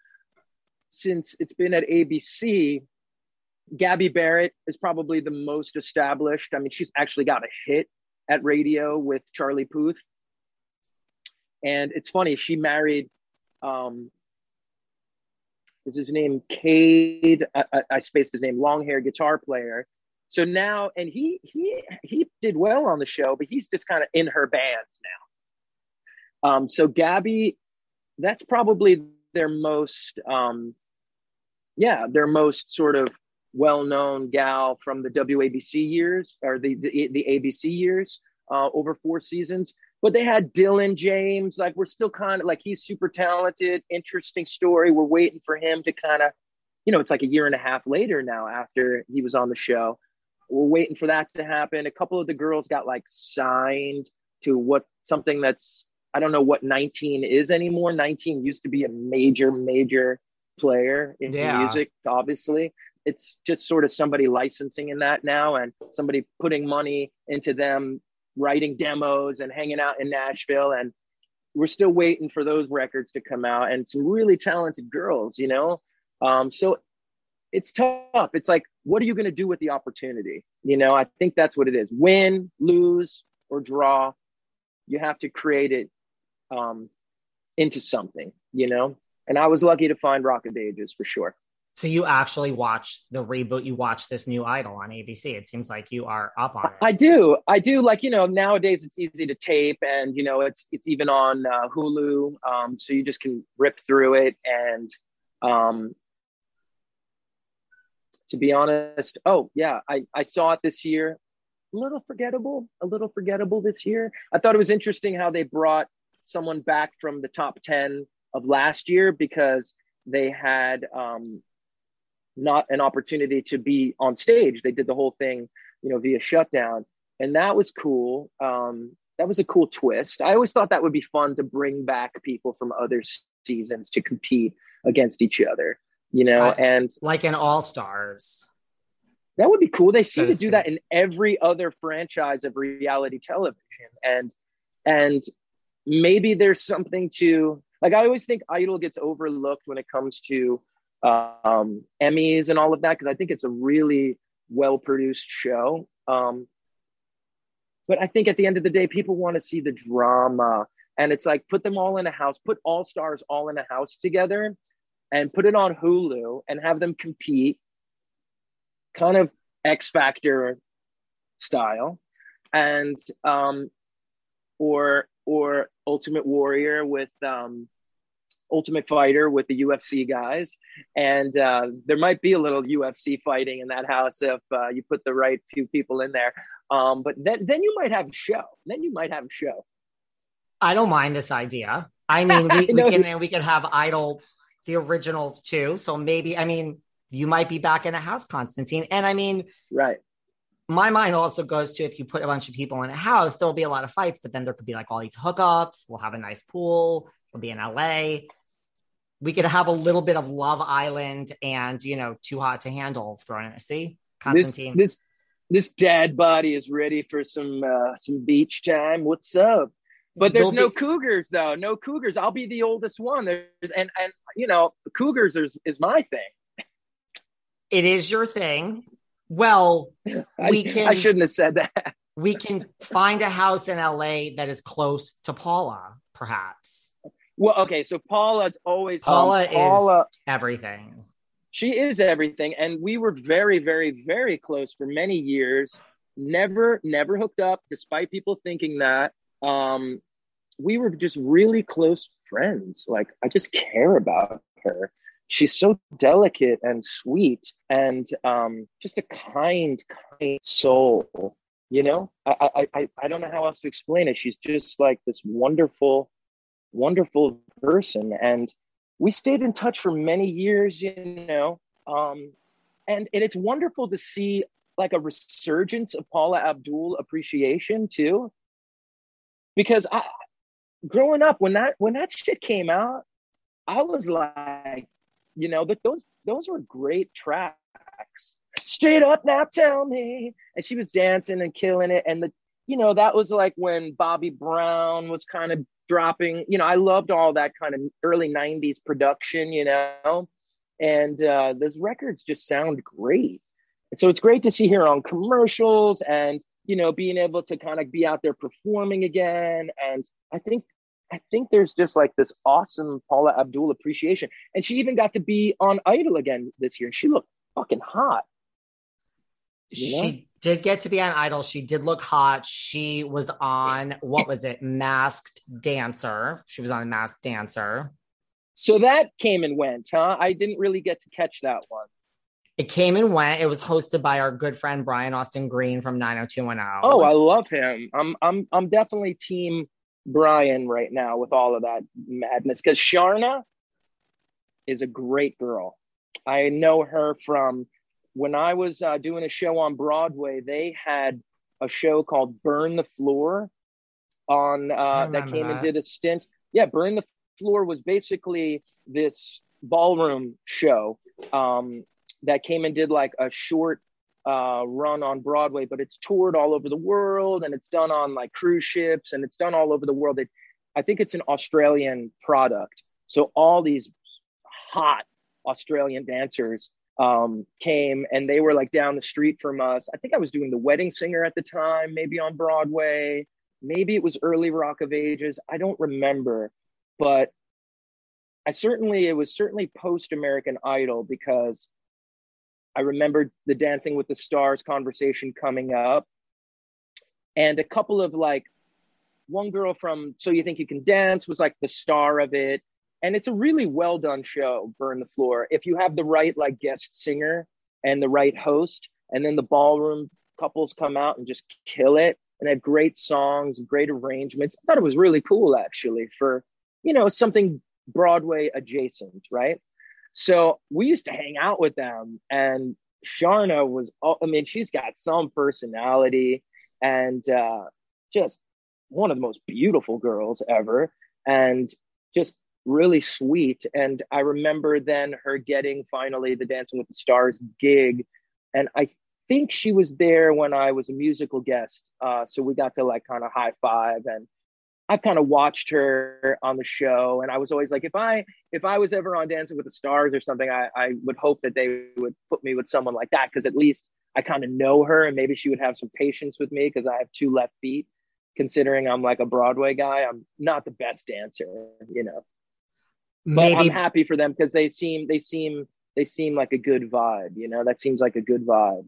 since it's been at ABC, Gabby Barrett is probably the most established. I mean, she's actually got a hit at radio with Charlie Puth. And it's funny, she married, um, is his name Cade? I, I, I spaced his name, long hair guitar player. So now, and he he he did well on the show, but he's just kind of in her band now. Um, so Gabby, that's probably their most um, yeah their most sort of well-known gal from the WABC years or the the, the ABC years uh, over four seasons. But they had Dillon James. Like we're still kind of like he's super talented, interesting story. We're waiting for him to kind of, you know, it's like a year and a half later now after he was on the show. We're waiting for that to happen. A couple of the girls got like signed to what something that's I don't know what 19 is anymore. 19 used to be a major, major player in yeah. music, obviously. It's just sort of somebody licensing in that now and somebody putting money into them writing demos and hanging out in Nashville. And we're still waiting for those records to come out and some really talented girls, you know? Um, so it's tough. It's like, what are you going to do with the opportunity? You know, I think that's what it is win, lose, or draw. You have to create it um, into something, you know? And I was lucky to find Rock of Ages for sure. So you actually watched the reboot. You watched this new Idol on ABC. It seems like you are up on it. I do. I do. Like you know, nowadays it's easy to tape, and you know, it's it's even on uh, Hulu. Um, so you just can rip through it, and um, to be honest. Oh yeah, I I saw it this year. A little forgettable, a little forgettable this year. I thought it was interesting how they brought someone back from the top 10 of last year because they had um, not an opportunity to be on stage. They did the whole thing, you know, via shutdown. And that was cool. Um, that was a cool twist. I always thought that would be fun to bring back people from other seasons to compete against each other, you know, I, and like in All Stars. That would be cool. They seem to do that in every other franchise of reality television. And and maybe there's something to like I always think Idol gets overlooked when it comes to um, Emmys and all of that because I think it's a really well produced show. Um, but I think at the end of the day, people want to see the drama, and it's like put them all in a house, put all stars all in a house together, and put it on Hulu and have them compete, kind of X Factor style, and um, or or Ultimate Warrior with um, Ultimate Fighter with the UFC guys, and uh, there might be a little UFC fighting in that house if uh, you put the right few people in there. Um, but then then you might have a show. Then you might have a show. I don't mind this idea. I mean, we, [LAUGHS] we can we can have Idol the originals too. So maybe I mean you might be back in a house, Constantine. And I mean, right my mind also goes to if you put a bunch of people in a house, there'll be a lot of fights, but then there could be like all these hookups. We'll have a nice pool. We'll be in LA. We could have a little bit of Love Island and you know, too hot to handle thrown in. See, Constantine. This, this this dad body is ready for some uh, some beach time. What's up? But there's no be- cougars though. No cougars. I'll be the oldest one. There's, and and you know, cougars is is my thing. It is your thing. Well, [LAUGHS] we I, can. I shouldn't have said that. [LAUGHS] we can find a house in LA that is close to Paula, perhaps. Well, okay, so Paula's always Paula, Paula is everything. She is everything, and we were very, very, very close for many years. Never, never hooked up, despite people thinking that. Um, we were just really close friends. Like I just care about her she's so delicate and sweet and um, just a kind, kind soul. You know, I, I, I don't know how else to explain it. She's just like this wonderful, wonderful person. And we stayed in touch for many years, you know. Um, and, and it's wonderful to see like a resurgence of Paula Abdul appreciation too. Because I, growing up, when that when that shit came out, I was like, you know, that those those were great tracks. Straight up now, tell me. And she was dancing and killing it. And the, you know, that was like when Bobby Brown was kind of dropping. You know, I loved all that kind of early '90s production. You know, and uh, those records just sound great. And so it's great to see her on commercials and you know being able to kind of be out there performing again. And I think I think there's just like this awesome Paula Abdul appreciation. And she even got to be on Idol again this year. She looked fucking hot. You know? She did get to be on Idol. She did look hot. She was on, what was it? Masked Dancer. She was on Masked Dancer. So that came and went, huh? I didn't really get to catch that one. It came and went. It was hosted by our good friend Brian Austin Green from 90210. Oh, I love him. I'm I'm I'm definitely team Brian right now with all of that madness because Sharna is a great girl. I know her from when I was uh, doing a show on Broadway. They had a show called Burn the Floor on uh, that came that. and did a stint. Yeah, Burn the Floor was basically this ballroom show um, that came and did like a short uh, run on Broadway, but it's toured all over the world and it's done on like cruise ships and it's done all over the world. It, I think it's an Australian product. So all these hot Australian dancers um, came and they were like down the street from us. I think I was doing The Wedding Singer at the time, maybe on Broadway. Maybe it was early Rock of Ages. I don't remember, but I certainly, it was certainly post American Idol because I remember the Dancing with the Stars conversation coming up, and a couple of like, one girl from So You Think You Can Dance was like the star of it, and it's a really well done show. Burn the Floor. If you have the right like guest singer, and the right host. And then the ballroom couples come out and just kill it and have great songs, great arrangements. I thought it was really cool actually for, you know, something Broadway adjacent, right? So we used to hang out with them and Sharna was, I mean, she's got some personality and uh, just one of the most beautiful girls ever and just really sweet. And I remember then her getting finally the Dancing with the Stars gig. And I think she was there when I was a musical guest. Uh, so we got to like kind of high five and I've kind of watched her on the show and I was always like, if I, if I was ever on Dancing with the Stars or something, I, I would hope that they would put me with someone like that. Cause at least I kind of know her and maybe she would have some patience with me because I have two left feet. Considering I'm like a Broadway guy, I'm not the best dancer, you know. Maybe. But I'm happy for them because they seem they seem they seem like a good vibe. You know, that seems like a good vibe.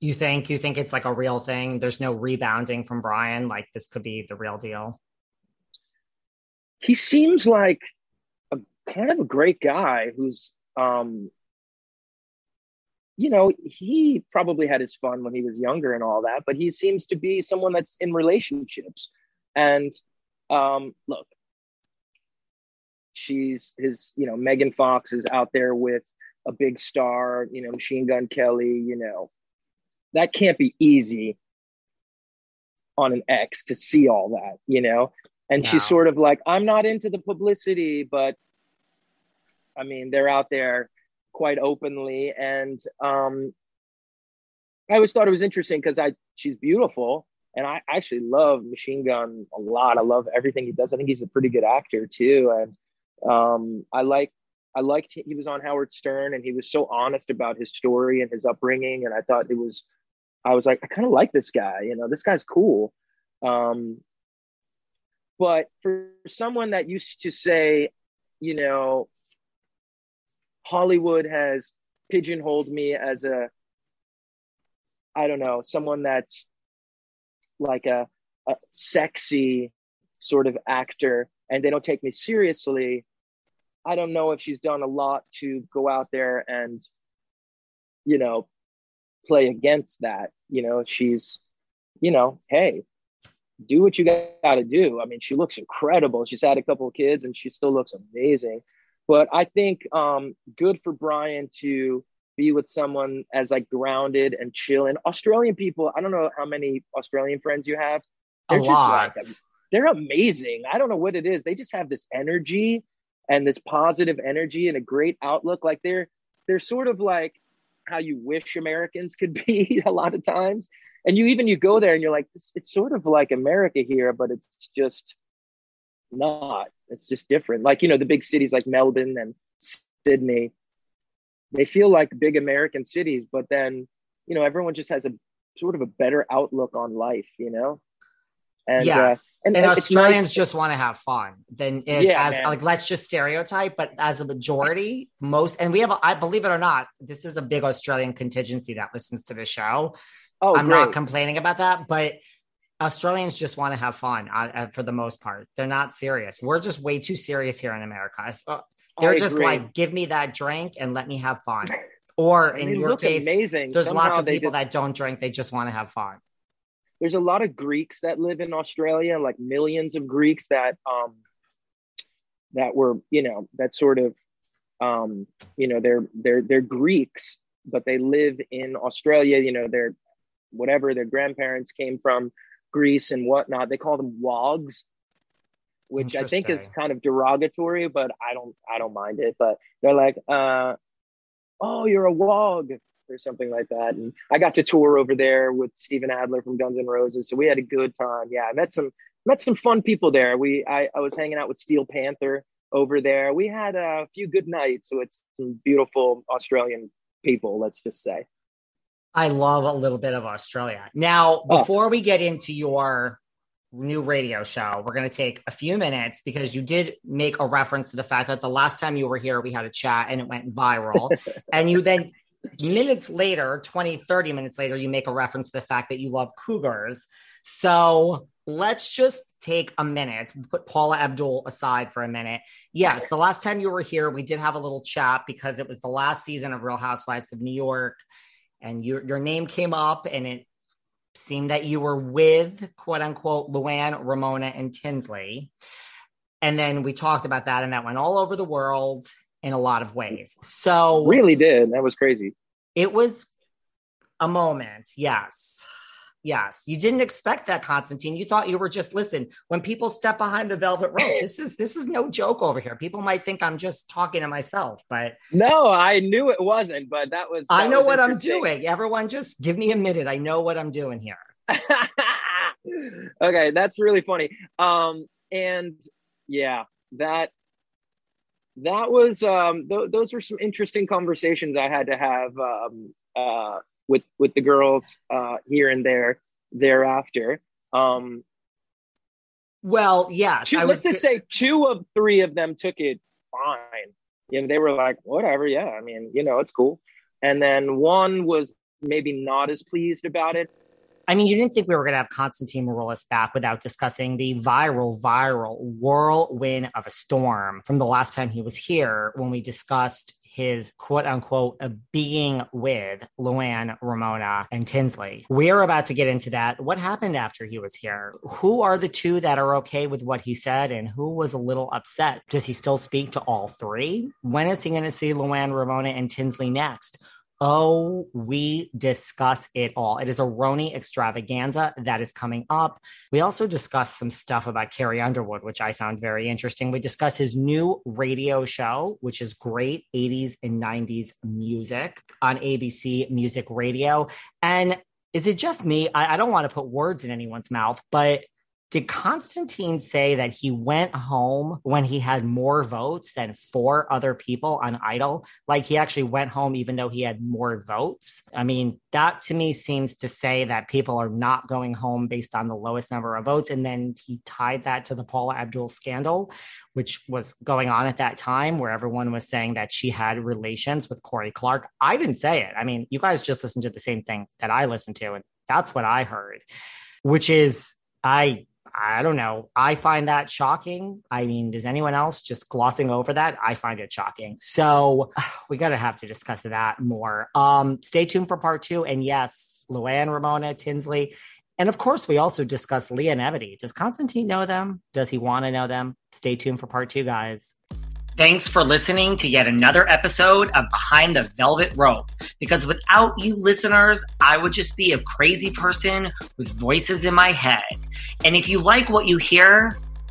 You think you think it's like a real thing? There's no rebounding from Brian. Like this could be the real deal. He seems like a kind of a great guy who's um you know, he probably had his fun when he was younger and all that, but he seems to be someone that's in relationships. And um, look, she's his, you know, Megan Fox is out there with a big star, you know, Machine Gun Kelly, you know, that can't be easy on an ex to see all that, you know? And no. she's sort of like, I'm not into the publicity, but I mean, they're out there quite openly. And um, I always thought it was interesting because I she's beautiful, and I actually love Machine Gun a lot. I love everything he does. I think he's a pretty good actor too, and um, I like I liked he was on Howard Stern, and he was so honest about his story and his upbringing, and I thought it was. I was like, I kind of like this guy. You know, this guy's cool. Um, but for someone that used to say, you know, Hollywood has pigeonholed me as a I don't know, someone that's like a, a sexy sort of actor and they don't take me seriously. I don't know if she's done a lot to go out there and, you know, play against that. You know, she's, you know, hey, do what you got to do. I mean, she looks incredible. She's had a couple of kids and she still looks amazing. But I think um, good for Brian to be with someone as like grounded and chill. And Australian people, I don't know how many Australian friends you have. They're a just lot. like they're amazing. I don't know what it is. They just have this energy and this positive energy and a great outlook. Like they're they're sort of like how you wish Americans could be [LAUGHS] a lot of times. And you even you go there and you're like, it's, it's sort of like America here, but it's just not. It's just different. Like, you know, the big cities like Melbourne and Sydney, they feel like big American cities, but then, you know, everyone just has a sort of a better outlook on life, you know? And, uh, yes, uh, and, and Australians nice. just want to have fun. Then is yeah, as man. like let's just stereotype, but as a majority, most and we have I believe it or not, this is a big Australian contingency that listens to the show. Oh, I'm great. not complaining about that, but Australians just want to have fun uh, uh, for the most part. They're not serious. We're just way too serious here in America. Uh, they're I just agree. like, give me that drink and let me have fun. Or in your case, amazing. there's Somehow lots of people just... that don't drink. They just want to have fun. There's a lot of Greeks that live in Australia, like millions of Greeks that um that were, you know, that sort of um, you know, they're they're they're Greeks, but they live in Australia, you know, they're whatever their grandparents came from Greece and whatnot. They call them wogs, which I think is kind of derogatory, but I don't I don't mind it. But they're like, uh, oh, you're a wog or something like that. And I got to tour over there with Steven Adler from Guns N' Roses, so we had a good time. Yeah, I met some met some fun people there. We I, I was hanging out with Steel Panther over there. We had a few good nights with some beautiful Australian people. Let's just say. I love a little bit of Australia. Now, oh. before oh. we get into your new radio show, we're going to take a few minutes because you did make a reference to the fact that the last time you were here, we had a chat and it went viral. [LAUGHS] and you then, minutes later, 20, 30 minutes later, you make a reference to the fact that you love cougars. So let's just take a minute, put Paula Abdul aside for a minute. Yes, the last time you were here, we did have a little chat because it was the last season of Real Housewives of New York and your your name came up, and it seemed that you were with quote unquote Luann, Ramona, and Tinsley. And then we talked about that, and that went all over the world in a lot of ways. So really did. That was crazy. It was a moment, yes. Yes, you didn't expect that, Constantine. You thought you were just listen. When people step behind the velvet rope, [LAUGHS] this is this is no joke over here. People might think I'm just talking to myself, but no, I knew it wasn't. But that was. That I know was what I'm doing. Everyone, just give me a minute. I know what I'm doing here. [LAUGHS] okay, that's really funny. Um, and yeah, that that was um, th- those were some interesting conversations I had to have um, uh, with with the girls uh, here and there thereafter. Um, well, yeah, Two, let's just say two of three of them took it fine. You know, they were like, whatever, yeah. I mean, you know, it's cool. And then one was maybe not as pleased about it. I mean, you didn't think we were going to have Constantine Maroulis back without discussing the viral, viral whirlwind of a storm from the last time he was here when we discussed his quote unquote uh, being with Luann, Ramona, and Tinsley. We're about to get into that. What happened after he was here? Who are the two that are okay with what he said and who was a little upset? Does he still speak to all three? When is he going to see Luann, Ramona, and Tinsley next? Oh, we discuss it all. It is a RHONY extravaganza that is coming up. We also discuss some stuff about Carrie Underwood, which I found very interesting. We discuss his new radio show, which is great 80s and 90s music on ABC Music Radio. And is it just me? I, I don't want to put words in anyone's mouth, but did Constantine say that he went home when he had more votes than four other people on Idol? Like he actually went home even though he had more votes? I mean, that to me seems to say that people are not going home based on the lowest number of votes. And then he tied that to the Paula Abdul scandal, which was going on at that time where everyone was saying that she had relations with Corey Clark. I didn't say it. I mean, you guys just listened to the same thing that I listened to, and that's what I heard, which is I I don't know. I find that shocking. I mean, does anyone else just glossing over that? I find it shocking. So [SIGHS] we got to have to discuss that more. Um, stay tuned for part two. And yes, Luann, Ramona, Tinsley. And of course, we also discuss Leah and Eboni. Does Constantine know them? Does he want to know them? Stay tuned for part two, guys. Thanks for listening to yet another episode of Behind the Velvet Rope. Because without you listeners, I would just be a crazy person with voices in my head. And if you like what you hear,